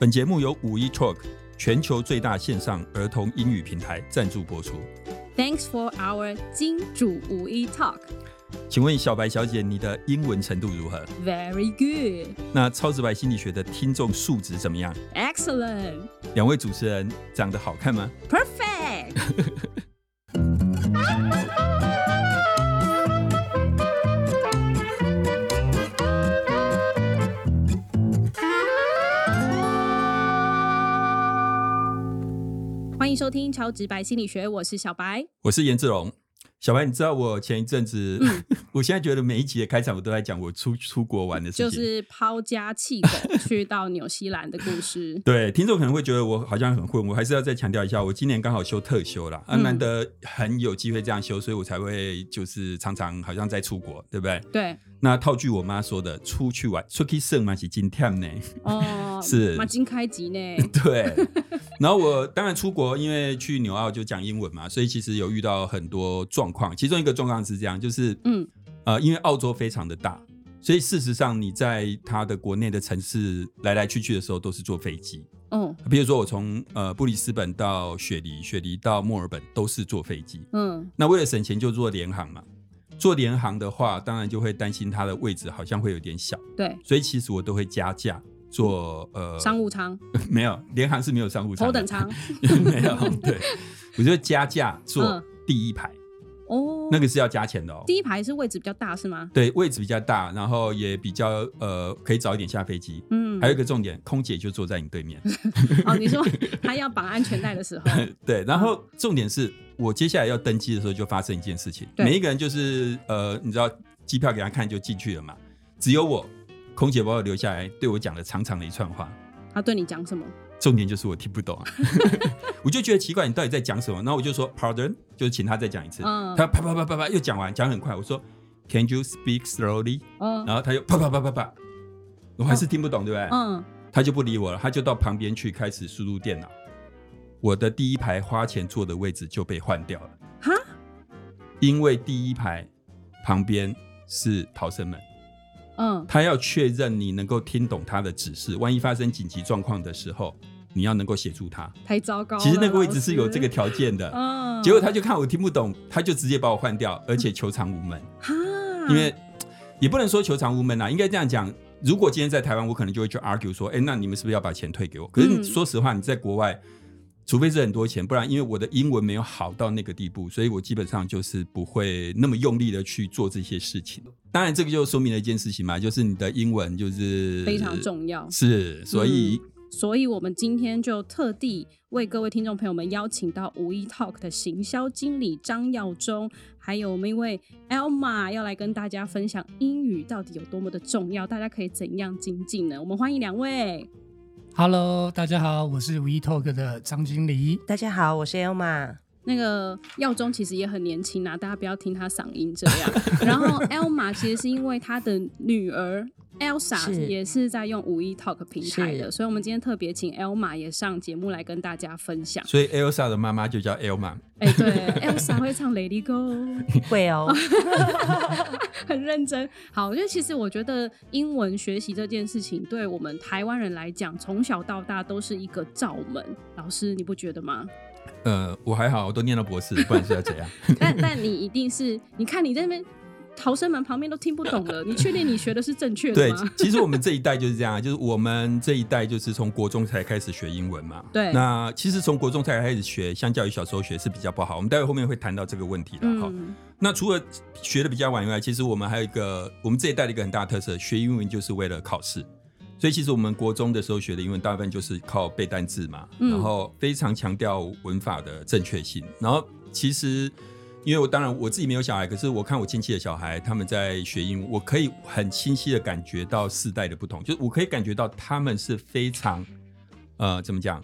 本节目由五一 Talk 全球最大线上儿童英语平台赞助播出。Thanks for our 金主五一 Talk。请问小白小姐，你的英文程度如何？Very good, 那超直白心理学的听众素质怎么样？excellent, 两位主持人长得好看吗？perfect。收听超直白心理学，我是小白。我是颜志龙。小白，你知道我前一阵子，我现在觉得每一集的开场我都在讲我出出国玩的事情。就是抛家弃狗 去到纽西兰的故事。对，听众可能会觉得我好像很混，我还是要再强调一下，我今年刚好休特休啦，啊，嗯难得很有机会这样休，所以我才会就是常常好像在出国，对不对？对，那套句我妈说的，出去玩，出去胜嘛是今天呢，哦，是马金开集呢。对。然后我当然出国，因为去纽澳就讲英文嘛，所以其实有遇到很多状况，其中一个状况是这样，就是嗯呃，因为澳洲非常的大，所以事实上你在它的国内的城市来来去去的时候都是坐飞机。嗯比如说我从呃布里斯本到雪梨，雪梨到墨尔本都是坐飞机。嗯那为了省钱就坐联航嘛。坐联航的话，当然就会担心它的位置好像会有点小，对，所以其实我都会加价坐呃商务舱、没有联航是没有商务舱，头等舱。没有对，我就加价坐嗯。第一排，哦，那个是要加钱的哦。第一排是位置比较大是吗？对，位置比较大，然后也比较呃可以早一点下飞机。嗯，还有一个重点，空姐就坐在你对面。哦，你说他要绑安全带的时候，对，然后重点是我接下来要登机的时候，就发生一件事情。每一个人就是呃，你知道机票给他看就进去了嘛，只有我空姐把我留下来，对我讲了长长的一串话。他对你讲什么？重点就是我听不懂啊，我就觉得奇怪，你到底在讲什么？然后我就说 pardon，就是请他再讲一次。嗯他啪啪啪啪啪又讲完，讲很快。我说 Can you speak slowly？嗯，然后他又啪啪啪啪啪，我还是听不懂，对不对？嗯，他就不理我了，他就到旁边去开始输入电脑。我的第一排花钱坐的位置就被换掉了，哈，因为第一排旁边是逃生门，嗯，他要确认你能够听懂他的指示，万一发生紧急状况的时候，你要能够协助他。太糟糕了。其实那个位置是有这个，条件的，嗯，结果他就看我听不懂，他就直接把我换掉，而且求偿无门。哈，因为也不能说求偿无门啊，应该这样讲。如果今天在台湾，我可能就会去 argue 说，哎、那你们是不是要把钱退给我？可是嗯说实话，你在国外，除非是很多钱，不然因为我的英文没有好到那个地步，所以我基本上就是不会那么用力的去做这些事情。当然，这个就说明了一件事情嘛，就是你的英文就是非常重要。是，所以、所以，我们今天就特地为各位听众朋友们邀请到五一 Talk 的行销经理张耀忠，还有我们一位 Elma 要来跟大家分享英语到底有多么的重要，大家可以怎样精进呢？我们欢迎两位。Hello，大家好，我是 We Talk 的张经理。大家好，我是 Elma。那个耀忠其实也很年轻啊，大家不要听他嗓音这样。然后 Elma 其实是因为他的女儿 Elsa 也是在用五一 Talk 平台的，所以我们今天特别请 Elma 也上节目来跟大家分享。所以 Elsa 的妈妈就叫 Elma。哎、对，Elsa 会唱《Lady Go 》，会哦，很认真。好，因为其实我觉得英文学习这件事情，对我们台湾人来讲，从小到大都是一个罩门。老师，你不觉得吗？呃，我还好，我都念到博士，不然是要怎样？但但你一定是，你看你在那边逃生门旁边都听不懂了，你确定你学的是正确对的吗？，其实我们这一代就是这样，就是我们这一代就是从国中才开始学英文嘛。对那其实从国中才开始学，相较于小时候学是比较不好。我们待会后面会谈到这个问题的哈。嗯，那除了学的比较晚以外，其实我们还有一个我们这一代的一个很大的特色，学英文就是为了考试。所以其实我们国中的时候学的英文，大部分就是靠背单字嘛，嗯然后非常强调文法的正确性。然后其实，因为我当然我自己没有小孩，可是我看我亲戚的小孩他们在学英文，我可以很清晰的感觉到世代的不同，就是我可以感觉到他们是非常呃怎么讲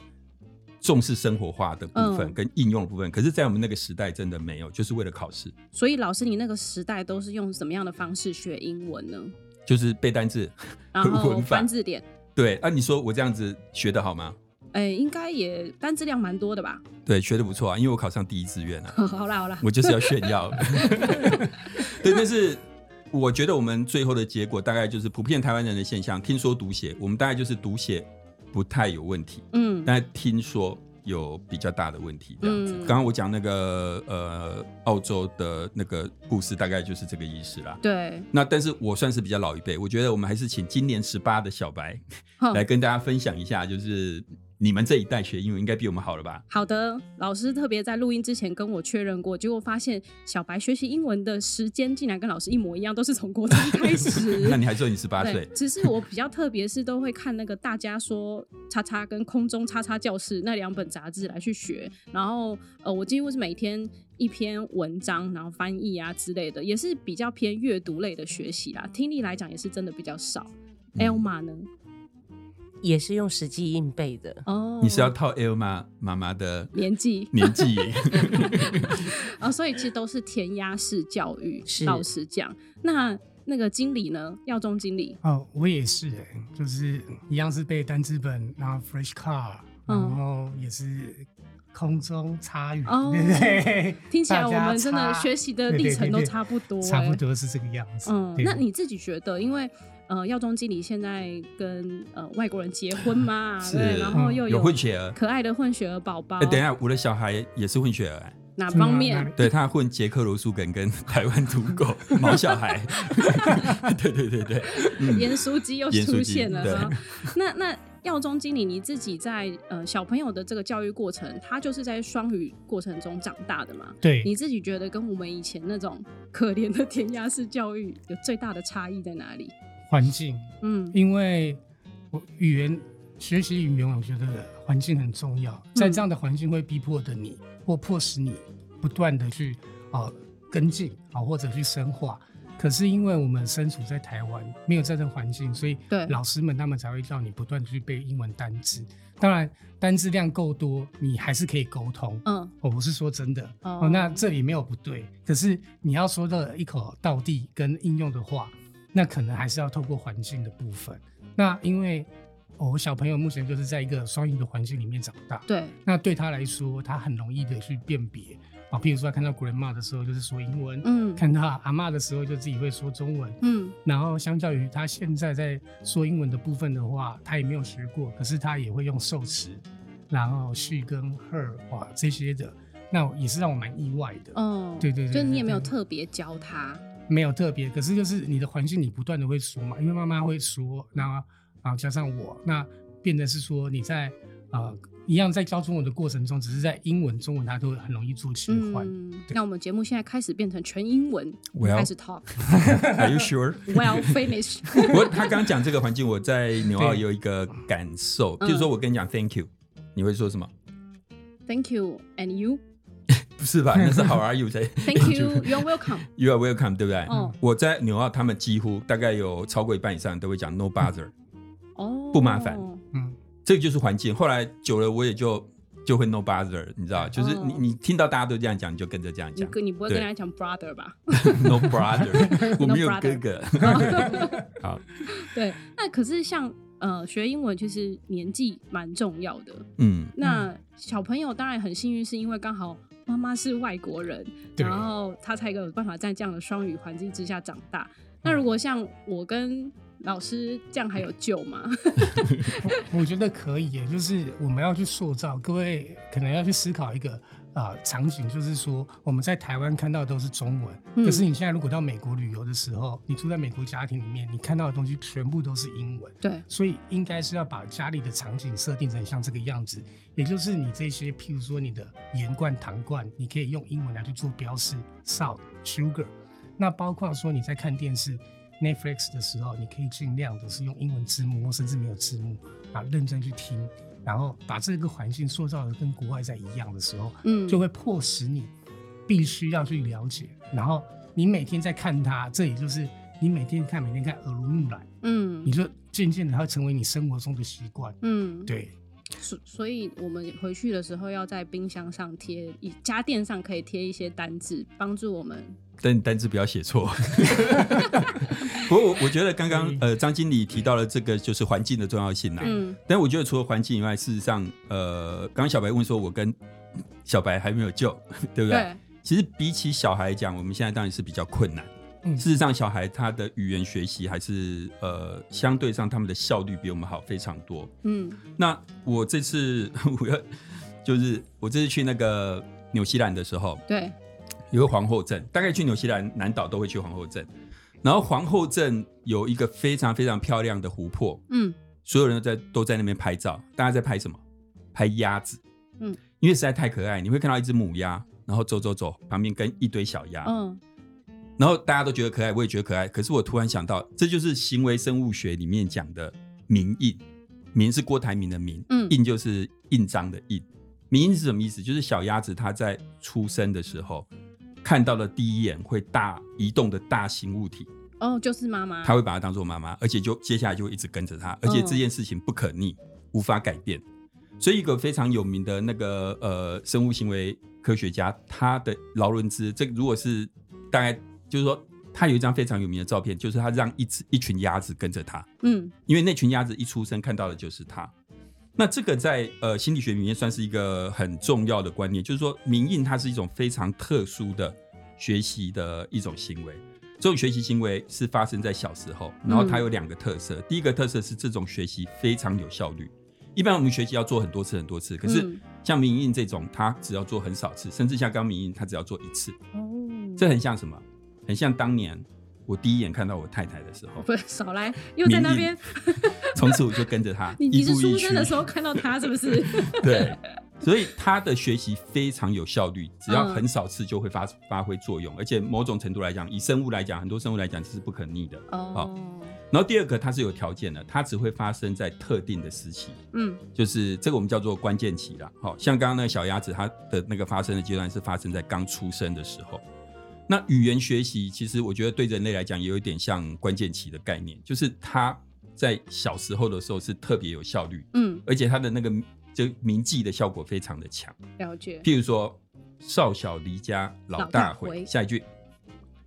重视生活化的部分嗯跟应用的部分，可是，在我们那个时代真的没有，就是为了考试。所以老师，你那个时代都是用什么样的方式学英文呢？就是背单字，然后文翻字典，对啊，你说我这样子学的好吗？哎、应该也单字量蛮多的吧？对，学的不错啊，因为我考上第一志愿啊，好啦好啦，我就是要炫耀。对，但是我觉得我们最后的结果大概就是普遍台湾人的现象，听说读写，我们大概就是读写不太有问题，嗯，但听说有比较大的问题这样子。嗯刚刚我讲那个呃澳洲的那个故事，大概就是这个意思啦。对，那但是我算是比较老一辈，我觉得我们还是请今年十八的小白来跟大家分享一下，就是你们这一代学英文应该比我们好了吧？好的，老师特别在录音之前跟我确认过，结果发现小白学习英文的时间竟然跟老师一模一样，都是从国中开始。那你还说你十八岁，？只是我比较特别是都会看那个大家说叉叉跟空中叉叉教室那两本杂志来去学，然后呃，我几乎是每天一篇文章，然后翻译啊之类的，也是比较偏阅读类的学习啦。听力来讲也是真的比较少。Elma 呢？也是用实际硬背的。哦，你是要套 Elma 妈妈的年纪年纪耶？啊、所以其实都是填鸭式教育。是老实讲，那那个经理呢？耀中经理，哦，我也是哎、就是一样是背单字本，然后 fresh car，嗯然后也是空中插语，哦对不对？听起来我们真的插学习的历程都对对差不多、差不欸。多是这个样子。嗯，那你自己觉得，因为呃，耀中经理现在跟呃外国人结婚嘛，是对，然后又有混血儿。可爱的混血儿宝宝，哎、等一下，我的小孩也是混血儿、哎哪方面？对他混捷克罗素梗跟 台湾土狗毛小孩，对对对对，嗯，盐酥鸡又出现了哈。那那耀中经理，你自己在呃小朋友的这个教育过程，他就是在双语过程中长大的嘛？对你自己觉得跟我们以前那种可怜的填鸭式教育有最大的差异在哪里？环境，嗯因为我语言学习语言，我觉得环境很重要，在这样的环境会逼迫的你，或迫使你不断的去呃跟进啊、或者去深化。可是因为我们身处在台湾，没有这样的环境，所以对老师们他们才会叫你不断的去背英文单字。当然，单字量够多，你还是可以沟通。嗯我不是说真的哦哦那这里没有不对。可是你要说的一口道地跟应用的话，那可能还是要透过环境的部分。那因为、哦我小朋友目前就是在一个双语的环境里面长大，对，那对他来说，他很容易的去辨别。啊，譬如说他看到 grandma 的时候就是说英文，嗯看到阿妈的时候就自己会说中文，嗯。然后相较于他现在在说英文的部分的话，他也没有学过，可是他也会用受词，然后 she 跟 her 哇这些的，那也是让我蛮意外的。哦，对对对就你也没有特别教他，没有特别，可是就是你的环境你不断的会说嘛，因为妈妈会说，然后然后加上我，那变得是说你在呃一样在教中文的过程中，只是在英文、中文它都很容易做切换。那我们节目现在开始变成全英文 Well 开始 talk。Are you sure？Well finished。不过他刚讲这个环境，我在纽澳有一个感受，嗯譬如说我跟你讲 Thank you，你会说什么？Thank you and you. 不是吧？那是 How are you 才 Thank you. You're welcome. You are welcome，对不对？哦我在纽澳，他们几乎大概有超过一半以上都会讲 No bother，哦，不麻烦嗯，这个就是环境。后来久了，我也就就会 No bother，你知道，就是你哦你听到大家都这样讲，你就跟着这样讲。你跟你不会跟对人家讲 brother 吧？No brother，我没有哥哥。好，对，那可是像呃学英文，其实年纪蛮重要的。嗯，那小朋友当然很幸运，是因为刚好妈妈是外国人，然后他才有办法在这样的双语环境之下长大。那如果像我跟老师这样，还有救吗？我觉得可以耶，就是我们要去塑造，各位可能要去思考一个啊、呃场景，就是说我们在台湾看到的都是中文，嗯可是你现在如果到美国旅游的时候，你住在美国家庭里面，你看到的东西全部都是英文。对，所以应该是要把家里的场景设定成像这个样子，也就是你这些，譬如说你的盐罐、糖罐，你可以用英文来去做标示，salt、sugar。那包括说你在看电视 Netflix 的时候，你可以尽量的是用英文字幕，或甚至没有字幕啊，认真去听，然后把这个环境塑造的跟国外在一样的时候，嗯，就会迫使你必须要去了解，然后你每天在看它，这也就是你每天看，每天看耳濡目染。嗯你就渐渐的它会成为你生活中的习惯。嗯，对，所所以我们回去的时候要在冰箱上贴，一家电上可以贴一些单字，帮助我们。但单字不要写错。不过我我觉得刚刚呃张经理提到了这个就是环境的重要性啦。嗯但我觉得除了环境以外，事实上呃，刚刚小白问说我跟小白还没有救，对不对？对，其实比起小孩讲，我们现在当然是比较困难。嗯事实上，小孩他的语言学习还是呃相对上他们的效率比我们好非常多。嗯那我这次 我要就是我这次去那个纽西兰的时候，对，有个皇后镇，大概去纽西兰南岛都会去皇后镇。然后皇后镇有一个非常非常漂亮的湖泊，嗯所有人都在都在那边拍照。大家在拍什么？拍鸭子。嗯，因为实在太可爱，你会看到一只母鸭，然后走走走，旁边跟一堆小鸭，嗯然后大家都觉得可爱，我也觉得可爱。可是我突然想到，这就是行为生物学里面讲的名印。名是郭台铭的名，嗯印就是印章的印。名印是什么意思？就是小鸭子它在出生的时候看到了第一眼会大移动的大型物体，哦，就是妈妈，它会把它当做妈妈，而且就接下来就会一直跟着它，而且这件事情不可逆，无法改变。所以一个非常有名的那个呃生物行为科学家，他的劳伦兹，这个如果是大概就是说，他有一张非常有名的照片，就是他让一只一群鸭子跟着他，嗯因为那群鸭子一出生看到的就是他。那这个在呃心理学里面算是一个很重要的观念，就是说明印它是一种非常特殊的学习的一种行为。这种学习行为是发生在小时候，然后它有两个特色。第一个特色是这种学习非常有效率。一般我们学习要做很多次很多次，可是嗯像明印这种，它只要做很少次，甚至像刚明印，它只要做一次。哦，这很像什么？很像当年我第一眼看到我太太的时候，不是少来，又在那边，从此我就跟着他 你你是出生的时候看到他是不是？对，所以他的学习非常有效率，只要嗯很少次就会发发挥作用，而且某种程度来讲，以生物来讲，很多生物来讲这是不可逆的。哦，然后第二个，它是有条件的，它只会发生在特定的时期，嗯就是这个我们叫做关键期啦。好、像刚刚那个小鸭子，它的那个发生的阶段是发生在刚出生的时候。那语言学习其实我觉得对人类来讲也有一点像关键期的概念，就是它在小时候的时候是特别有效率，嗯，而且它的那个就铭记的效果非常的强。了解。譬如说，少小离家老老大回，大回下一句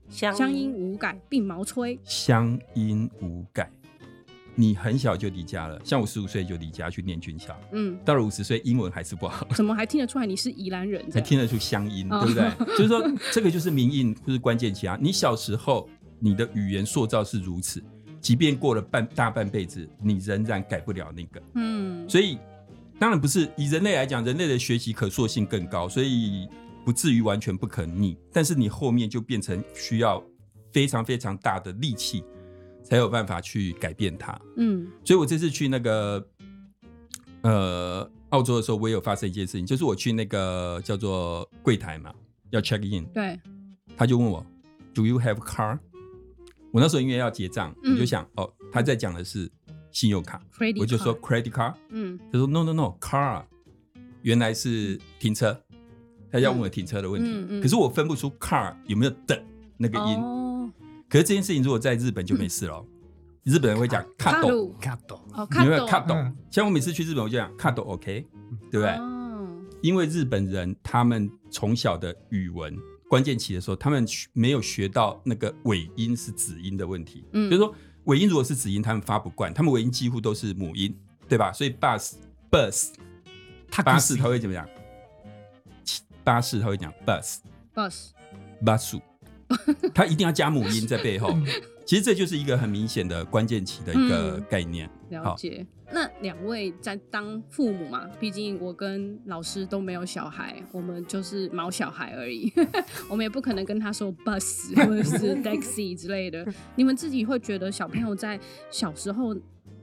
乡乡音无改鬓毛衰，乡音无改。你很小就离家了，像我十五岁就离家去念军校，嗯，到了五十岁英文还是不好，怎么还听得出来你是宜兰人？还听得出乡音，哦对不对？就是说，这个就是民印或是关键期啊。你小时候你的语言塑造是如此，即便过了半大半辈子，你仍然改不了那个。嗯，所以当然不是以人类来讲，人类的学习可塑性更高，所以不至于完全不可逆。但是你后面就变成需要非常非常大的力气，才有办法去改变它。嗯。所以我这次去那个呃澳洲的时候，我也有发生一件事情，就是我去那个叫做柜台嘛，要 check in，对，他就问我 Do you have car？我那时候因为要结账，嗯。我就想哦，他在讲的是信用卡。我就说 credit card。嗯。他说 no no no car，原来是停车，他要问我停车的问题，嗯嗯。可是我分不出 car 有没有的那个音，哦可是这件事情如果在日本就没事了哦，日本人会讲卡斗，卡路卡懂，哦，你有没有卡卡斗。嗯？像我每次去日本，我就讲卡斗 OK，对不对？嗯，因为日本人他们从小的语文关键期的时候，他们学没有学到那个尾音是子音的问题，嗯。就是说尾音如果是子音，他们发不惯，他们尾音几乎都是母音，对吧？所以 bus bus 巴士他会怎么讲？巴士他会讲 bus bus，bus，他一定要加母音在背后。其实这就是一个很明显的关键期的一个嗯概念。了解。那两位在当父母嘛，毕竟我跟老师都没有小孩，我们就是毛小孩而已，我们也不可能跟他说 bus 或者是 taxi 之类的。你们自己会觉得小朋友在小时候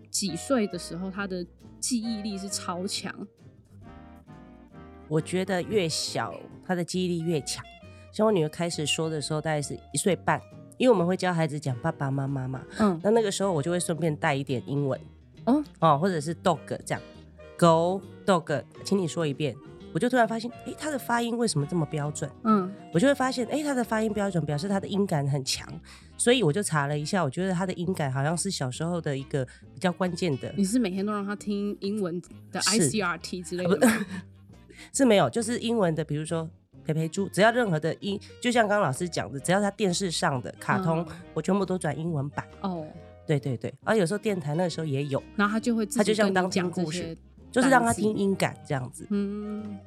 几岁的时候，他的记忆力是超强？我觉得越小，他的记忆力越强。像我女儿开始说的时候，大概是一岁半，因为我们会教孩子讲爸爸妈妈嘛。嗯，那那个时候我就会顺便带一点英文哦，哦，或者是 dog 这样，狗 dog，请你说一遍。我就突然发现，诶，他的发音为什么这么标准？嗯我就会发现，诶，他的发音标准表示他的音感很强，所以我就查了一下，我觉得他的音感好像是小时候的一个比较关键的，你是每天都让他听英文的 ICRT 之类啊不的吗？是没有，就是英文的，比如说培培猪，只要任何的音，就像刚刚老师讲的，只要他电视上的卡通，嗯。我全部都转英文版。哦，对对对，而有时候电台那时候也有，然后他就会自他就像当己跟讲听故事这些，就是让他听音感这样子。嗯，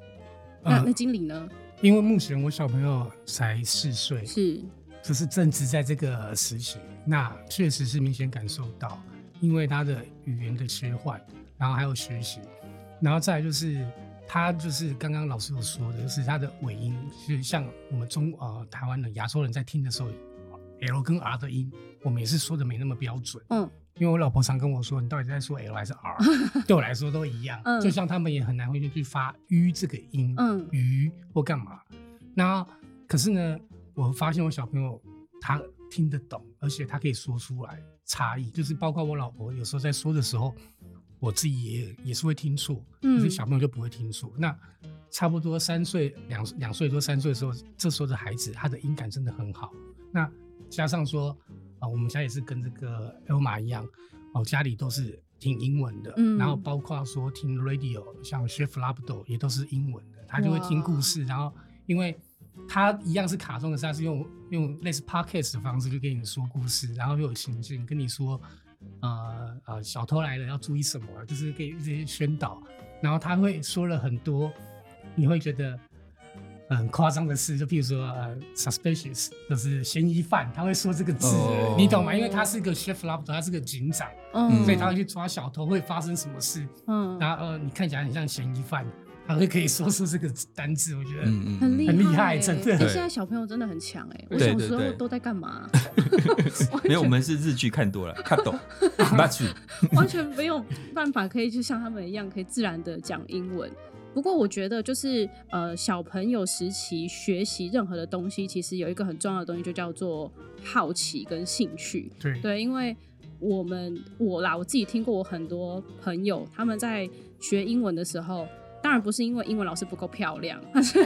那嗯那经理呢？因为目前我小朋友才四岁，是。就是正值在这个时期，那确实是明显感受到，因为他的语言的切换，然后还有学习，然后再来就是他就是刚刚老师有说的，就是他的尾音是像我们中呃台湾的亚洲人在听的时候，L 跟 R 的音，我们也是说的没那么标准。嗯因为我老婆常跟我说，你到底在说 L 还是 R？对我来说都一样。嗯就像他们也很难会去发 U 这个音，嗯鱼或干嘛。那可是呢，我发现我小朋友他听得懂，而且他可以说出来差异，就是包括我老婆有时候在说的时候，我自己也也是会听错，嗯可是小朋友就不会听错。那差不多三岁两两岁多三岁的时候，这时候的孩子他的音感真的很好。那加上说啊、我们家也是跟这个 Elma 一样，哦，家里都是听英文的，嗯然后包括说听 radio，像 Chef Labdo 也都是英文的，他就会听故事，然后因为他一样是卡通的，是他是用用类似 podcast 的方式就跟你说故事，然后又有情境跟你说，呃呃，小偷来了要注意什么，就是给这些宣导，然后他会说了很多，你会觉得。很夸张的事，就譬如说，呃，suspicious，就是嫌疑犯，他会说这个字，哦你懂吗？因为他是个 chef l o b e r 他是个警长，嗯，所以他会去抓小偷，会发生什么事？嗯然后呃，你看起来很像嫌疑犯，他会可以说出这个单字，我觉得，很厉很厉害欸真的哎现在小朋友真的很强哎，我小时候都在干嘛？没有，我们是日剧看多了，看懂。完全没有办法可以就像他们一样可以自然的讲英文。不过我觉得就是呃小朋友时期学习任何的东西，其实有一个很重要的东西，就叫做好奇跟兴趣。对对，因为我们我啦，我自己听过我很多朋友他们在学英文的时候。当然不是因为英文老师不够漂亮，是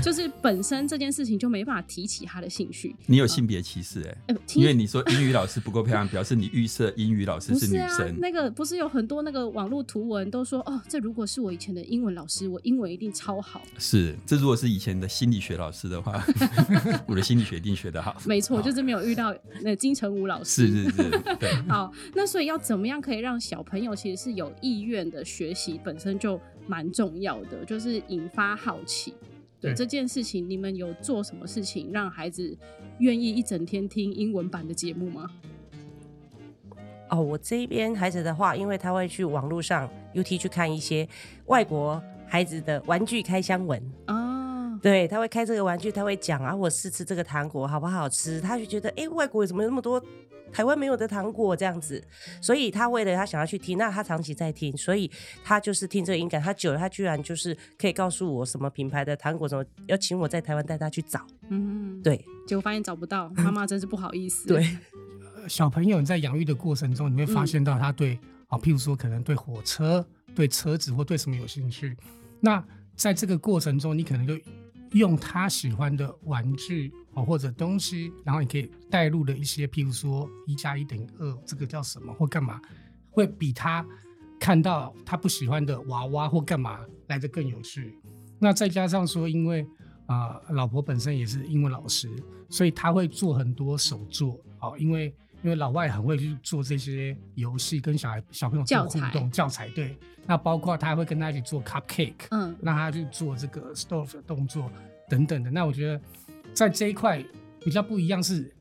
就是本身这件事情就没办法提起他的兴趣。你有性别歧视哎、呃因为你说英语老师不够漂亮，表示你预设英语老师是女生。，那个不是有很多那个网络图文都说哦，这如果是我以前的英文老师，我英文一定超好。是，这如果是以前的心理学老师的话，我的心理学一定学得好。没错，就是没有遇到那金城武老师。是是是，对。好，那所以要怎么样可以让小朋友其实是有意愿的学习，本身就蛮重要的，就是引发好奇。对对这件事情，你们有做什么事情让孩子愿意一整天听英文版的节目吗？哦，我这一边孩子的话，因为他会去网络上 UT 去看一些外国孩子的玩具开箱文，啊，对，他会开这个玩具，他会讲啊，我试吃这个糖果好不好吃，他就觉得哎、外国怎么有那么多台湾没有的糖果这样子，所以他为了他想要去听，那他长期在听，所以他就是听这个音感，他久了，他居然就是可以告诉我什么品牌的糖果，什么要请我在台湾带他去找，嗯，对。结果发现找不到，妈妈真是不好意思。对，小朋友在养育的过程中，你会发现到他对啊、譬如说可能对火车、对车子或对什么有兴趣。那在这个过程中，你可能就用他喜欢的玩具哦或者东西，然后你可以带入的一些，譬如说一加一等于二，这个叫什么或干嘛，会比他看到他不喜欢的娃娃或干嘛来的更有趣。那再加上说，因为啊、老婆本身也是英文老师，所以他会做很多手作哦，因为因为老外很会去做这些游戏，跟小孩小朋友做互动教材，对。那包括他还会跟他一起做 cupcake，嗯让他去做这个 stove 的动作等等的。那我觉得在这一块比较不一样是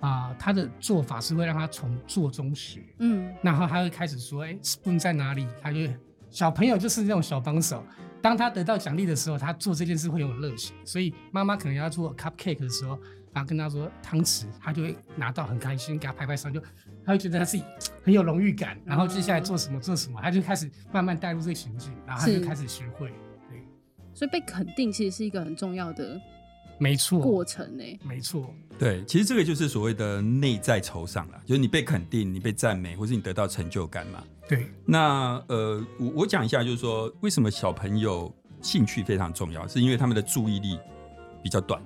啊、他的做法是会让他从做中学，嗯然后他会开始说：“哎、s p o o n 在哪里？”他就会小朋友就是那种小帮手。当他得到奖励的时候，他做这件事会有热情。所以妈妈可能要做 cupcake 的时候，然后跟他说汤匙，他就会拿到很开心，给他拍拍手，就他会觉得他自己很有荣誉感。然后接下来做什么做什么，他就开始慢慢带入这个情境，然后他就开始学会。对，所以被肯定其实是一个很重要的没错，过程呢。没错，对，其实这个就是所谓的内在酬赏啦，就是你被肯定、你被赞美，或是你得到成就感嘛。对，那呃，我我讲一下，就是说为什么小朋友兴趣非常重要，是因为他们的注意力比较短，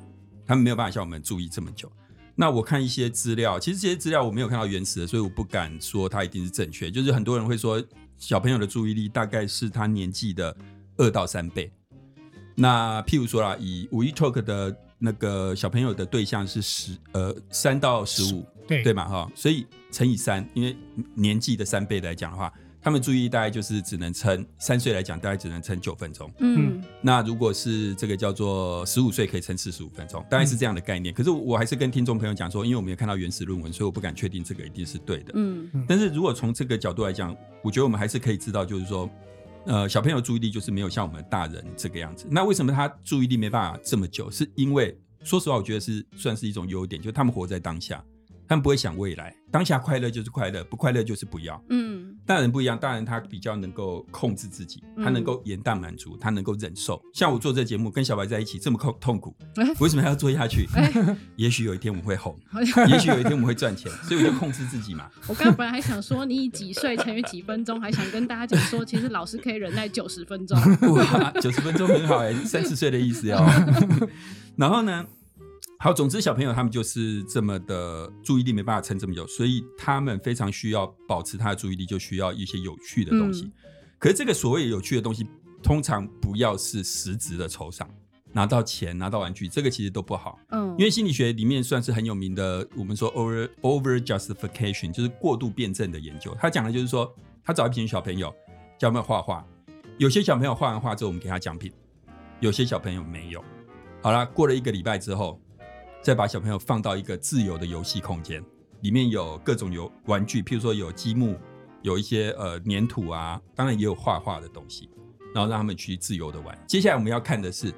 他们没有办法像我们注意这么久。那我看一些资料，其实这些资料我没有看到原始的，所以我不敢说它一定是正确。就是很多人会说，小朋友的注意力大概是他年纪的二到三倍。那譬如说啦，以五一 talk 的那个小朋友的对象是十呃三到十五，对对嘛哈，所以乘以三，因为年纪的三倍来讲的话，他们注意力大概就是只能撑三岁来讲，大概只能撑九分钟。嗯那如果是这个叫做十五岁，可以撑四十五分钟，大概是这样的概念。可是我还是跟听众朋友讲说，因为我没有看到原始论文，所以我不敢确定这个一定是对的。嗯但是如果从这个角度来讲，我觉得我们还是可以知道，就是说，呃，小朋友注意力就是没有像我们大人这个样子。那为什么他注意力没办法这么久？是因为说实话，我觉得是算是一种优点，就是他们活在当下，他们不会想未来，当下快乐就是快乐，不快乐就是不要。嗯大人不一样，大人他比较能够控制自己，他能够延宕满足，他能够忍受。像我做这节目，跟小白在一起这么痛痛苦，哎为什么还要做下去？哎，也许有一天我们会红，也许有一天我们会赚钱，所以我就控制自己嘛。我刚刚本来还想说，你以几岁乘以几分钟，还想跟大家讲说，其实老师可以忍耐九十分钟。哇，九十分钟很好哎、三十岁的意思哦。然后呢，好，总之小朋友他们就是这么的注意力没办法撑这么久，所以他们非常需要保持他的注意力，就需要一些有趣的东西。嗯可是这个所谓有趣的东西，通常不要是实质的酬赏，拿到钱、拿到玩具，这个其实都不好。嗯，因为心理学里面算是很有名的，我们说 over over justification 就是过度辩证的研究。他讲的就是说，他找一群小朋友教他们画画，有些小朋友画完画之后，我们给他奖品，有些小朋友没有。好了，过了一个礼拜之后，再把小朋友放到一个自由的游戏空间，里面有各种游玩具，譬如说有积木，有一些呃粘土啊，当然也有画画的东西，然后让他们去自由的玩。接下来我们要看的是，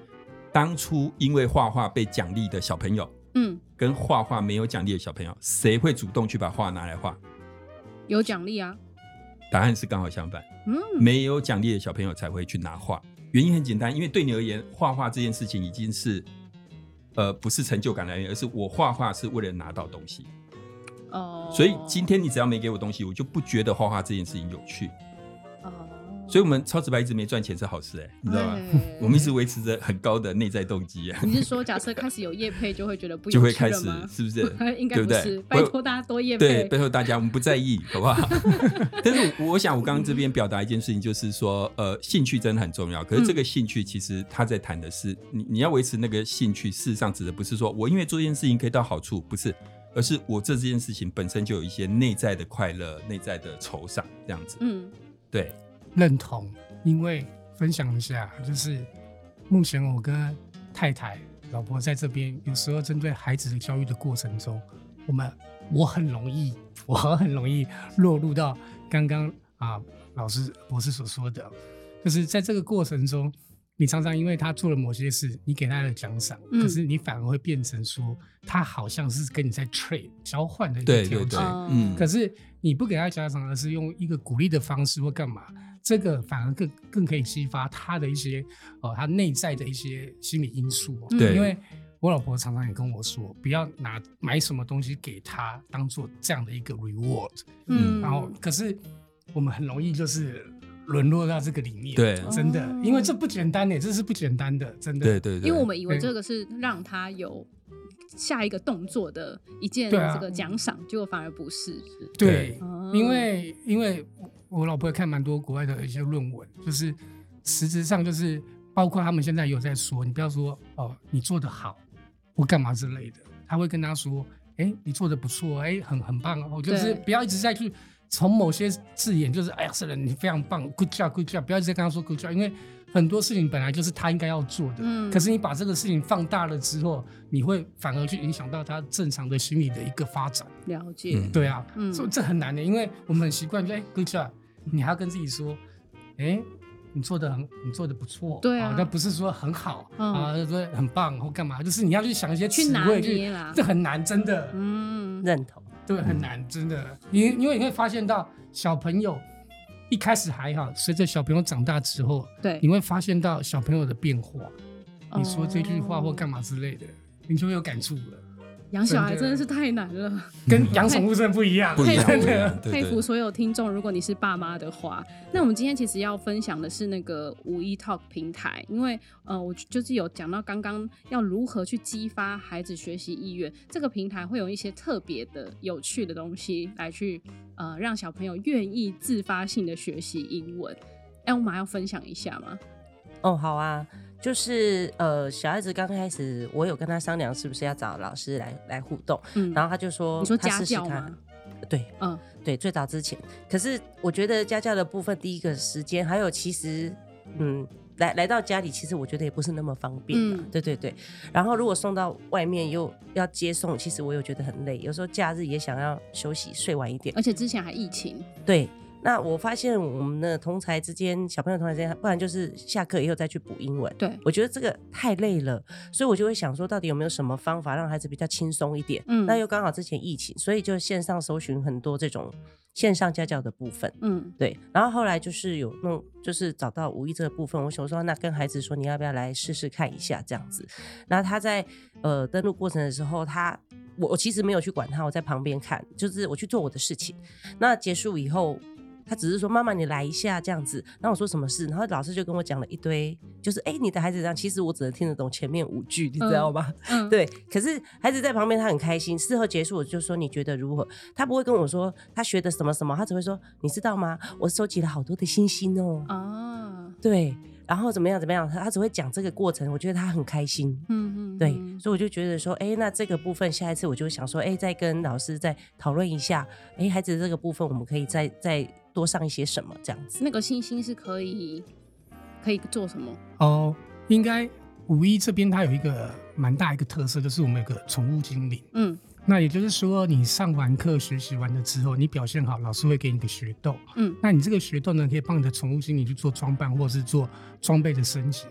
当初因为画画被奖励的小朋友，嗯跟画画没有奖励的小朋友，谁会主动去把画拿来画？有奖励啊。答案是刚好相反，嗯没有奖励的小朋友才会去拿画。原因很简单，因为对你而言，画画这件事情已经是，呃，不是成就感来源，而是我画画是为了拿到东西。哦，所以今天你只要没给我东西，我就不觉得画画这件事情有趣。哦，所以我们超直白一直没赚钱是好事哎、你知道吗？我们一直维持着很高的内在动机啊，你是说，假设开始有业配，就会觉得不有就会开始？是不是？应该对不是，拜托大家多业对，配。背后大家我们不在意，好不好？但是我我想，我刚刚这边表达一件事情，就是说，呃，兴趣真的很重要。可是这个兴趣，其实他在谈的是，你你要维持那个兴趣，事实上指的不是说我因为做这件事情可以到好处，不是，而是我这件事情本身就有一些内在的快乐、内在的酬赏，这样子。嗯对，认同，因为分享一下，就是目前我跟太太、老婆在这边，有时候针对孩子的教育的过程中，我们我很容易，我很容易落入到刚刚啊老师博士所说的，就是在这个过程中，你常常因为他做了某些事，你给他的奖赏，嗯。可是你反而会变成说，他好像是跟你在 trade 交换的。一个对对。对条件。哦嗯，可是你不给他奖赏，而是用一个鼓励的方式或干嘛，这个反而更更可以激发他的一些呃他内在的一些心理因素、哦。对。因为我老婆常常也跟我说，不要拿买什么东西给他当做这样的一个 reward，、嗯，然后可是我们很容易就是沦落到这个里面。对。真的。哦，因为这不简单呢，这是不简单的，真的。对对对，因为我们以为对这个是让他有下一个动作的一件这个奖赏，结果反而不是。对，哦。因为因为我老婆也看蛮多国外的一些论文，就是实质上就是包括他们现在有在说，你不要说哦你做的好或干嘛之类的，他会跟他说，哎你做的不错，哎很很棒哦，就是不要一直在去从某些字眼，就是哎呀是的你非常棒，good job good job，不要一直在跟他说 good job，因为很多事情本来就是他应该要做的，嗯。可是你把这个事情放大了之后，你会反而去影响到他正常的心理的一个发展。了解，嗯对啊，嗯。所以这很难的，因为我们很习惯，就哎，good job，你还要跟自己说，哎，你做的很，你做的不错，对啊。但不是说很好、嗯。啊，就说很棒或干嘛，就是你要去想一些去拿词汇捏啦。这很难，真的，嗯，认同。对，很难，真的，因因为你会发现到小朋友一开始还好，随着小朋友长大之后，对。你，会发现到小朋友的变化，你说这句话或干嘛？嘛之类的，你就会有感触了，养小孩真的是太难了。跟养宠物真的不一样，不一样，佩服佩服所有听众，如果你是爸妈的话，那我们今天其实要分享的是那个五一 Talk 平台，因为呃，我就是有讲到刚刚要如何去激发孩子学习意愿，这个平台会有一些特别的、有趣的东西来去呃让小朋友愿意自发性的学习英文。哎，我们还要分享一下吗？哦，好啊，就是呃，小孩子刚开始，我有跟他商量是不是要找老师来来互动，嗯，然后他就说，你说他家教吗？对嗯对，最早之前。可是我觉得家教的部分，第一个时间，还有其实，嗯，来来到家里，其实我觉得也不是那么方便的。嗯对对对。然后如果送到外面又要接送，其实我又觉得很累，有时候假日也想要休息睡晚一点。而且之前还疫情，对。那我发现我们的同才之间，小朋友同才之间，不然就是下课以后再去补英文。对，我觉得这个太累了，所以我就会想说，到底有没有什么方法让孩子比较轻松一点？嗯那又刚好之前疫情，所以就线上搜寻很多这种线上家教的部分。嗯对，然后后来就是有弄，就是找到五一这个部分，我想说，那跟孩子说，你要不要来试试看一下这样子？然后他在呃登录过程的时候，他我我其实没有去管他，我在旁边看，就是我去做我的事情。那结束以后，他只是说：“妈妈，你来一下这样子。”然后我说：“什么事？”然后老师就跟我讲了一堆，就是哎、你的孩子这样，其实我只能听得懂前面五句，你知道吗？嗯，对，可是孩子在旁边，他很开心。事后结束，我就说你觉得如何？他不会跟我说他学的什么什么，他只会说你知道吗？我收集了好多的星星哦。哦，对，然后怎么样怎么样，他他只会讲这个过程，我觉得他很开心。嗯嗯，对，嗯所以我就觉得说，哎，那这个部分下一次我就想说，哎，再跟老师再讨论一下，哎，孩子这个部分我们可以再再多上一些什么这样子。那个星星是可以可以做什么？哦，应该五一这边它有一个蛮大一个特色，就是我们有个宠物精灵。嗯那也就是说，你上完课学习完了之后，你表现好，老师会给你个学豆。嗯那你这个学豆呢，可以帮你的宠物精灵去做装扮，或者是做装备的升级。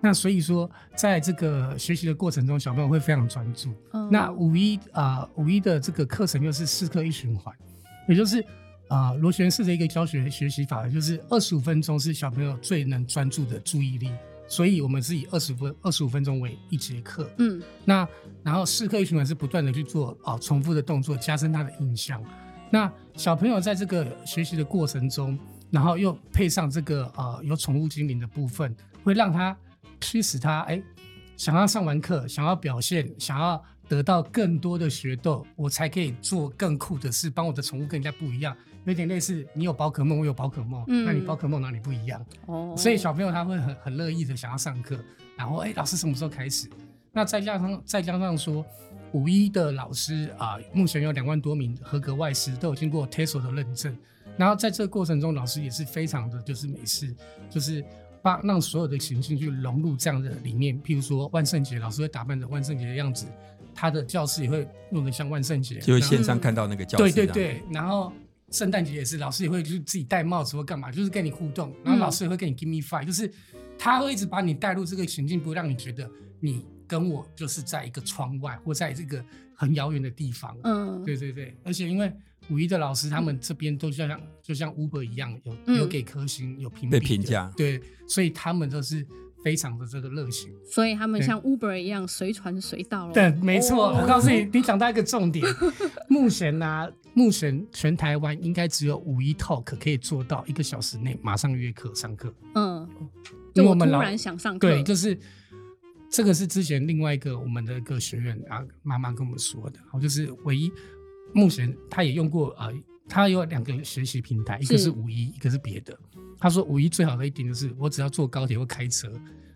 那所以说，在这个学习的过程中，小朋友会非常专注。嗯那五一啊，五一的这个课程又是四课一循环，也就是啊，螺旋式的一个教学学习法，就是二十五分钟是小朋友最能专注的注意力，所以我们是以二十分二十五分钟为一节课。嗯那然后四课一循环是不断的去做啊重复的动作，加深他的印象。那小朋友在这个学习的过程中，然后又配上这个呃有宠物精灵的部分，会让他驱使他哎想要上完课，想要表现，想要得到更多的学豆，我才可以做更酷的事，帮我的宠物跟人家不一样。有点类似你有宝可梦，我有宝可梦，嗯那你宝可梦哪里不一样？哦，所以小朋友他会很很乐意的想要上课，然后哎、老师什么时候开始？那再加上再加上说，五一的老师啊、目前有两万多名合格外师都有经过 TESOL 的认证，然后在这个过程中，老师也是非常的就是美式，就是把让所有的情境去融入这样的里面。譬如说万圣节，老师会打扮成万圣节的样子，他的教室也会弄得像万圣节，就会线上看到那个教室，对对，对，然后圣诞节也是，老师也会就是自己戴帽子或干嘛，就是跟你互动，然后老师也会跟你 give me five，、就是他会一直把你带入这个情境，不会让你觉得你跟我就是在一个窗外或在这个很遥远的地方。嗯对对对，而且因为五一的老师他们这边都像就像 Uber 一样，有嗯有给颗星，有评评价对，所以他们都是非常的这个热情。所以他们像 Uber 一样随传随到了。对，没错，哦我告诉你，你讲到一个重点，目前呢、目前全台湾应该只有五一 Talk 可以做到一个小时内马上约课上课。嗯，就我突因为我们老然想上课，对，就是这个是之前另外一个我们的一个学员啊妈妈跟我们说的，然后就是唯一目前他也用过呃，他有两个学习平台，一个是是五一，一个是别的。他说五一最好的一点就是我只要坐高铁或开车，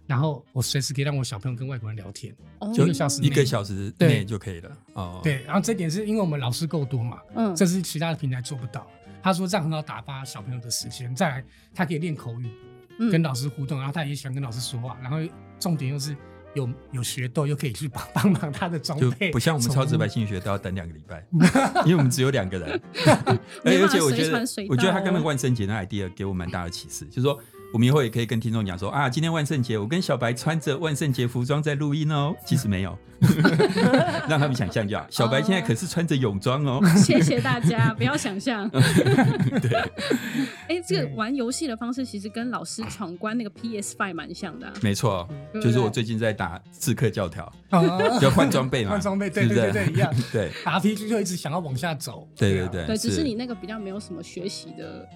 然后我随时可以让我小朋友跟外国人聊天。哦就一个小时一个小时对内就可以了。哦，，对，然后这点是因为我们老师够多嘛，嗯，这是其他的平台做不到。他说这样很好打发小朋友的时间，再来他可以练口语，嗯跟老师互动，然后他也喜欢跟老师说话，然后重点又是有有学豆，又可以去帮帮忙他的装就备，不像我们超直白宠物心理学都要等两个礼拜，因为我们只有两个人。而且我觉得我觉得他到刚刚万圣节那 idea 给我蛮大的启示，就是说。我们以后也可以跟听众讲说啊，今天万圣节，我跟小白穿着万圣节服装在录音哦。其实没有，让他们想象就好。小白现在可是穿着泳装哦。谢谢大家，不要想象。对，哎，这个玩游戏的方式其实跟老师闯关那个 PS Five 蛮像的啊。没错，就是我最近在打刺客教条，啊要换装备嘛，换装备，对对对对，一样。对 RPG 就一直想要往下走，啊对对对，对，只是你那个比较没有什么学习的，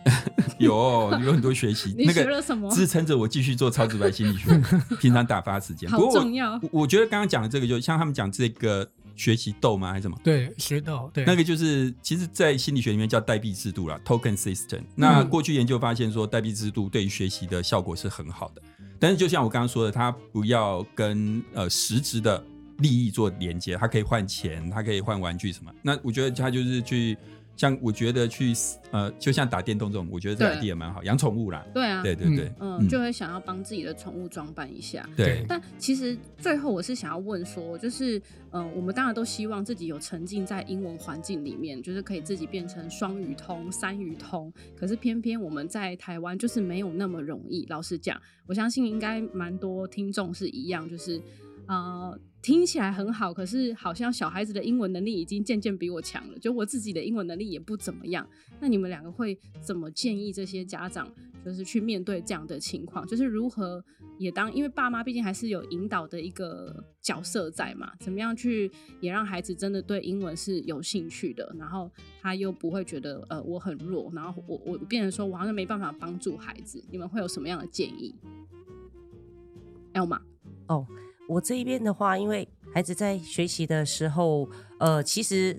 有有很多学习，你那个学了什么支撑着我继续做超直白心理学，平常打发时间。好不过我重要我我觉得刚刚讲的这个，就像他们讲这个学习豆吗？还是什么？对学豆对那个就是，其实，在心理学里面叫代币制度啦 （token system）。那嗯过去研究发现说，代币制度对于学习的效果是很好的。但是，就像我刚刚说的，它不要跟呃实质的利益做连接，它可以换钱，它可以换玩具什么。那我觉得它就是去像我觉得去呃，就像打电动这种，我觉得这对 idea 蛮好，养宠物啦。对啊，对对对，嗯，就会想要帮自己的宠物装扮一下。对但其实最后我是想要问说，就是嗯、呃我们当然都希望自己有沉浸在英文环境里面，就是可以自己变成双语通、三语通。可是偏偏我们在台湾就是没有那么容易。老实讲，我相信应该蛮多听众是一样，就是呃听起来很好，可是好像小孩子的英文能力已经渐渐比我强了，就我自己的英文能力也不怎么样。那你们两个会怎么建议这些家长，就是去面对这样的情况？就是如何也当，因为爸妈毕竟还是有引导的一个角色在嘛，怎么样去也让孩子真的对英文是有兴趣的，然后他又不会觉得呃我很弱，然后我我变成说我好像没办法帮助孩子，你们会有什么样的建议？Elma，哦，我这一边的话，因为孩子在学习的时候，呃，其实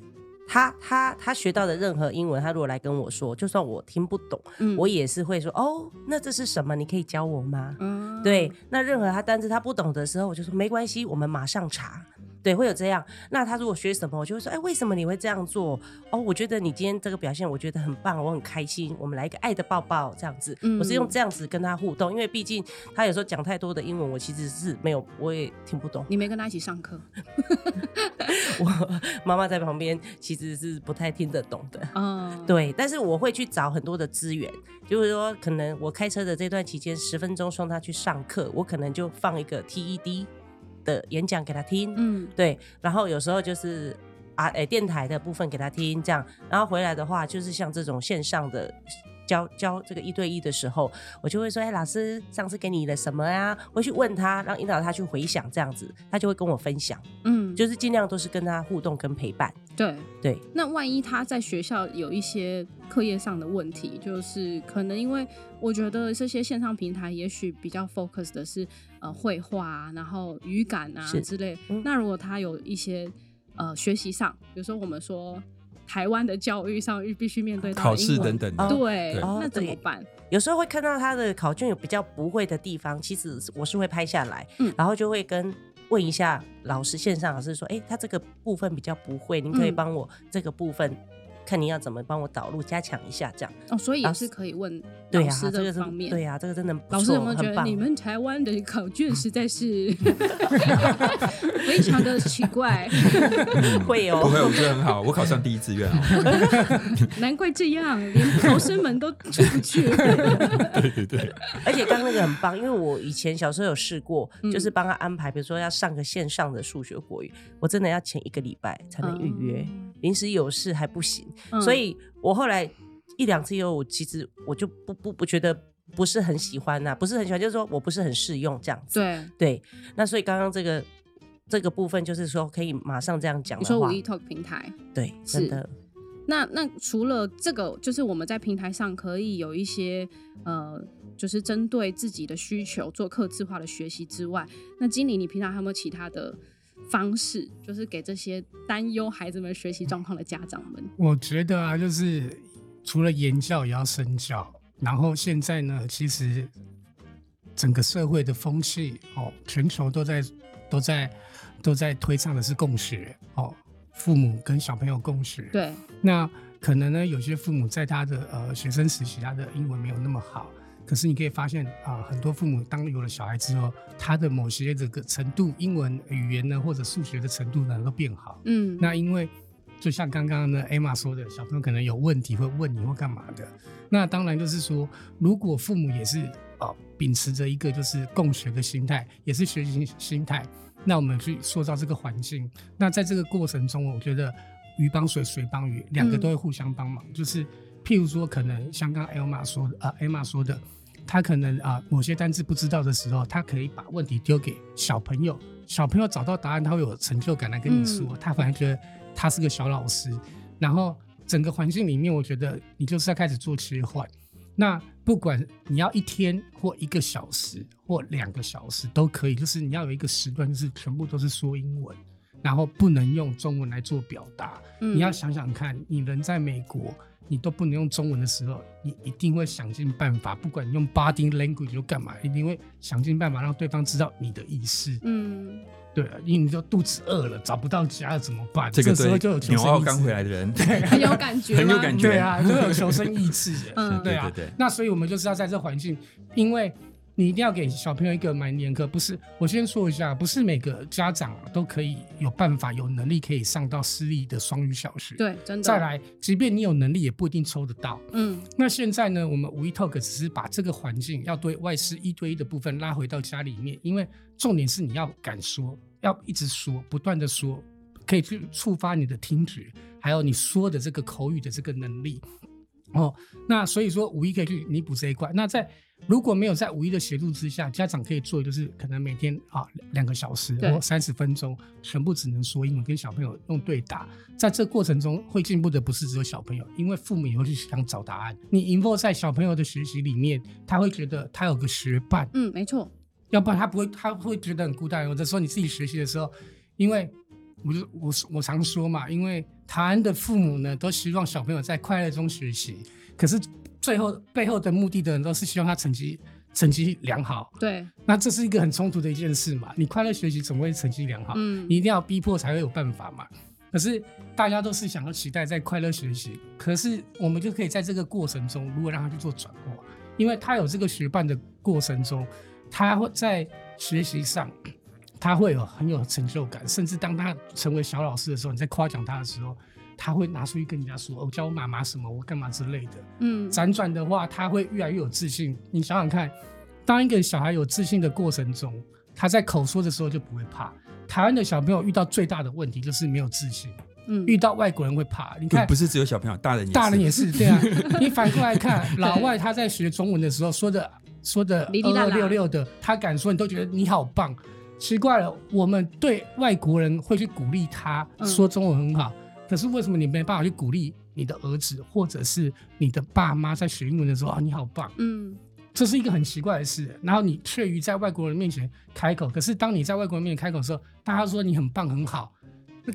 他他他学到的任何英文，他如果来跟我说，就算我听不懂，嗯我也是会说，哦，那这是什么？你可以教我吗？嗯对，那任何他单词他不懂的时候，我就说没关系，我们马上查。对，会有这样。那他如果学什么，我就会说，哎，为什么你会这样做？哦，我觉得你今天这个表现，我觉得很棒，我很开心。我们来一个爱的抱抱，这样子。嗯我是用这样子跟他互动，因为毕竟他有时候讲太多的英文，我其实是没有，我也听不懂。你没跟他一起上课，我妈妈在旁边其实是不太听得懂的。嗯，对，但是我会去找很多的资源，就是说，可能我开车的这段期间，十分钟送他去上课，我可能就放一个 TED 的演讲给他听，嗯对，然后有时候就是啊，诶、电台的部分给他听，这样，然后回来的话，就是像这种线上的。教教这个一对一的时候，我就会说：“哎、老师，上次给你的什么呀？”会去问他，然后引导他去回想，这样子，他就会跟我分享，嗯，就是尽量都是跟他互动跟陪伴。对。对，那万一他在学校有一些课业上的问题，就是可能因为我觉得这些线上平台也许比较 focus 的是呃绘画啊，然后语感啊之类。嗯那如果他有一些呃学习上，比如说我们说台湾的教育上必须面对考试英文。等等的，对，对。那怎么办？有时候会看到他的考卷有比较不会的地方，其实我是会拍下来，嗯。然后就会跟问一下老师，线上老师说，哎、他这个部分比较不会，您可以嗯。帮我这个部分，看你要怎么帮我导入加强一下，这样。哦，所以是可以问对呀、老师这个是的方面。对呀、这个真的老师有没有觉得你们台湾的考卷实在是 非常的奇怪？会哦不会，我觉得很好，我考上第一志愿啊。难怪这样，连考生们都出不去。对对对，而且刚刚那个很棒，因为我以前小时候有试过，嗯就是帮他安排，比如说要上个线上的数学国语，我真的要前一个礼拜才能预约，临时有事还不行，嗯。所以我后来一两次以后，我其实我就不不不觉得不是很喜欢呐、不是很喜欢，就是说我不是很适用这样子。对，对，那所以刚刚这个这个部分就是说可以马上这样讲说五，一 Talk 平台，对，是真的。那那除了这个，就是我们在平台上可以有一些呃，就是针对自己的需求做客制化的学习之外，那经理你平常还有没有其他的方式，就是给这些担忧孩子们学习状况的家长们？我觉得啊，就是除了言教也要身教，然后现在呢，其实整个社会的风气哦，全球都在都在都在推倡的是共学哦，父母跟小朋友共学。对，那可能呢，有些父母在他的呃学生时期，他的英文没有那么好，可是你可以发现啊、很多父母当有了小孩之后，他的某些这个程度，英文语言呢或者数学的程度呢都变好。嗯，那因为就像刚刚呢 Emma 说的，小朋友可能有问题会问你或干嘛的。那当然就是说，如果父母也是啊秉持着一个就是共学的心态，也是学习心态，那我们去塑造这个环境。那在这个过程中，我觉得鱼帮水，水帮鱼，两个嗯都会互相帮忙。就是譬如说，可能像刚刚 Emma 说的，呃，Emma 说的。他可能啊、某些单词不知道的时候，他可以把问题丢给小朋友，小朋友找到答案，他会有成就感来跟你说，嗯他反而觉得他是个小老师。然后整个环境里面，我觉得你就是要开始做切换。那不管你要一天或一个小时或两个小时都可以，就是你要有一个时段，就是全部都是说英文，然后不能用中文来做表达。嗯你要想想看，你人在美国，你都不能用中文的时候，你一定会想尽办法，不管你用 body language 就干嘛，一定会想尽办法让对方知道你的意思。嗯。对啊，因为你就肚子饿了，找不到家了怎么办？这个时候就有求生意志。刚回来的人，对很有感觉，很有感觉。对啊，都有求生意志。的。嗯。对啊。对对对。那所以我们就是要在这环境，因为你一定要给小朋友一个蛮严格，不是？我先说一下，不是每个家长都可以有办法、有能力可以上到私立的双语小学。，对，真的。再，来，即便你有能力，也不一定抽得到。嗯，那现在呢，我们五一 Talk 只是把这个环境要对外师一对一的部分拉回到家里面，因为重点是你要敢说，要一直说，不断的说，可以去触发你的听觉，还有你说的这个口语的这个能力。哦，那所以说五一可以去弥补这一块。那在如果没有在五一的协助之下，家长可以做的就是可能每天啊两两个小时或三十分钟，全部只能说英文，跟小朋友用对答。在这过程中会进步的不是只有小朋友，因为父母也会去想找答案。你 involve 在小朋友的学习里面，他会觉得他有个学伴，嗯，没错，要不然他不会，他会觉得很孤单。有的时候你自己学习的时候，因为我就我我常说嘛，因为台湾的父母呢都希望小朋友在快乐中学习，可是最后背后的目的的人都是希望他成绩成绩良好。对，那这是一个很冲突的一件事嘛？你快乐学习怎么会成绩良好？嗯你一定要逼迫才会有办法嘛。可是大家都是想要期待在快乐学习，可是我们就可以在这个过程中，如果让他去做转化，因为他有这个学伴的过程中，他会在学习上，他会有很有成就感，甚至当他成为小老师的时候，你在夸奖他的时候，他会拿出去跟人家说：“哦，叫我妈妈什么，我干嘛之类的。”嗯，辗转的话，他会越来越有自信。你想想看，当一个小孩有自信的过程中，他在口说的时候就不会怕。台湾的小朋友遇到最大的问题就是没有自信，嗯，遇到外国人会怕。你看，不不是只有小朋友，大人也是大人也是对啊。你反过来看，老外他在学中文的时候说的说的二哩哩啦啦六六的，他敢说，你都觉得你好棒。奇怪了，我们对外国人会去鼓励他嗯说中文很好，可是为什么你没办法去鼓励你的儿子或者是你的爸妈在学英文的时候啊，你好棒？嗯，这是一个很奇怪的事。然后你却于在外国人面前开口，可是当你在外国人面前开口的时候，大家说你很棒很好，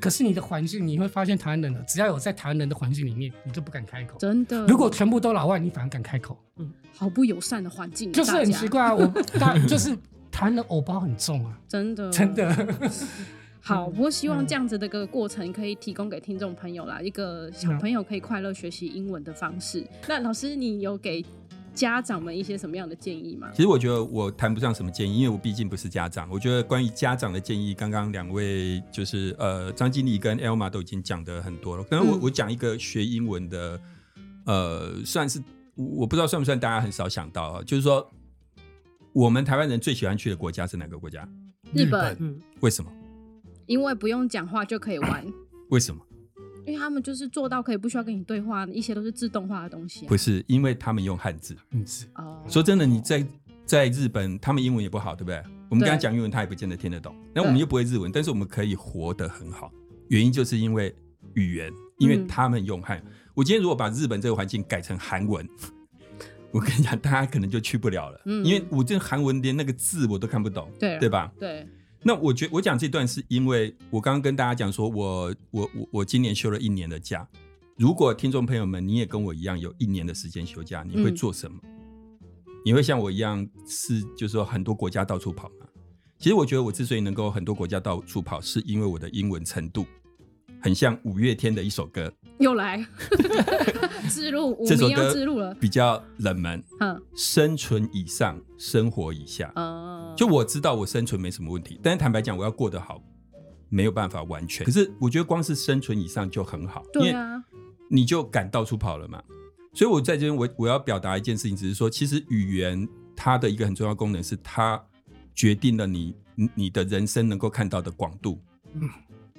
可是你的环境你会发现台湾人呢，只要有在台湾人的环境里面，你就不敢开口。真的。如果全部都老外，你反而敢开口，嗯好不友善的环境，就是很奇，怪啊。我大就是台湾的偶包很重啊，真的真。的。好，不过希望嗯这样子的一个过程可以提供给听众朋友啦，一个小朋友可以快乐学习英文的方式。那老师，你有给家长们一些什么样的建议吗？其实我觉得我谈不上什么建议，因为我毕竟不是家长。我觉得关于家长的建议，刚刚两位就是呃张经理跟 Elma 都已经讲的很多了。可能我、嗯我讲一个学英文的，呃，算是我我不知道算不算大家很少想到啊，就是说我们台湾人最喜欢去的国家是哪个国家？日本嗯，为什么？因为不用讲话就可以玩，为什么？因为他们就是做到可以不需要跟你对话，一些都是自动化的东西啊、不是，因为他们用汉字。汉字哦，说真的，你在在日本，他们英文也不好，对不对？我们跟他讲英文，他也不见得听得懂。那我们又不会日文，但是我们可以活得很好，原因就是因为语言，因为嗯他们用汉。我今天如果把日本这个环境改成韩文，我跟你讲，大家可能就去不了了，嗯因为我这韩文连那个字我都看不懂，对对吧？对，那我觉我讲这段是因为我刚刚跟大家讲说我，我我我今年休了一年的假。如果听众朋友们你也跟我一样有一年的时间休假，你会嗯做什么？你会像我一样是就是说很多国家到处跑吗？其实我觉得我之所以能够很多国家到处跑，是因为我的英文程度很像五月天的一首歌，又来自录，我们要这首歌自录了，比较冷门，嗯生存以上，生活以下。呃，就我知道我生存没什么问题，但是坦白讲，我要过得好，没有办法完全。可是我觉得光是生存以上就很好，因为对啊，你就敢到处跑了嘛。所以我在这边我我要表达一件事情，只是说，其实语言它的一个很重要功能是它决定了你你你的人生能够看到的广度。嗯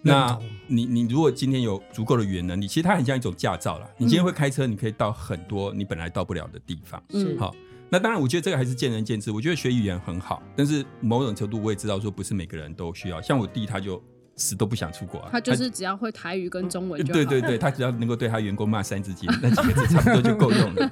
那你你如果今天有足够的语言能力，其实它很像一种驾照啦。你今天会开车，你可以到很多你本来到不了的地方。嗯，好，那当然，我觉得这个还是见仁见智。我觉得学语言很好，但是某种程度我也知道说，不是每个人都需要。像我弟，他就死都不想出国啊，他就是只要会台语跟中文就好，对对对，他只要能够对他员工骂三字经，那几个字差不多就够用了。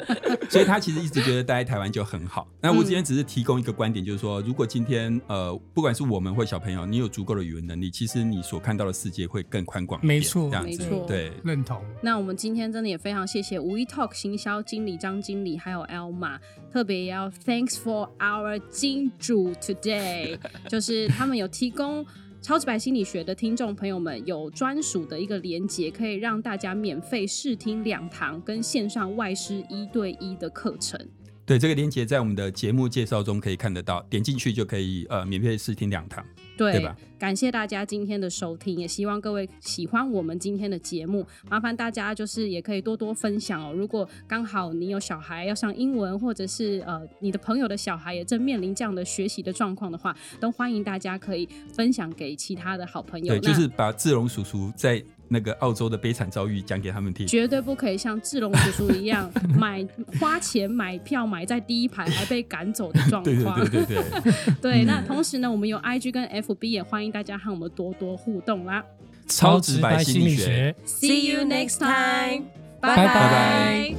所以他其实一直觉得待在台湾就很好。那我今天只是提供一个观点，就是说，如果今天呃，不管是我们或小朋友，你有足够的语文能力，其实你所看到的世界会更宽广。没错这样子没错对。认同。那我们今天真的也非常谢谢五一 Talk 行销经理张经理还有 Elma，特别也要 Thanks for our 金主 today，就是他们有提供超级白心理学的听众朋友们有专属的一个连接，可以让大家免费试听两堂跟线上外师一对一的课程。对，这个链接在我们的节目介绍中可以看得到，点进去就可以呃免费试听两堂。对，对吧感谢大家今天的收听，也希望各位喜欢我们今天的节目。麻烦大家就是也可以多多分享哦。如果刚好你有小孩要上英文，或者是呃你的朋友的小孩也正面临这样的学习的状况的话，都欢迎大家可以分享给其他的好朋友。对，就是把志荣叔叔在那个澳洲的悲惨遭遇讲给他们听。绝对不可以像志龙叔叔一样 买花钱买票买在第一排还被赶走的状对对况。对对对，对 那同时呢，我们有 IG 跟 FB，也欢迎大家和我们多多互动啦。超直白心理学。See you next time，拜拜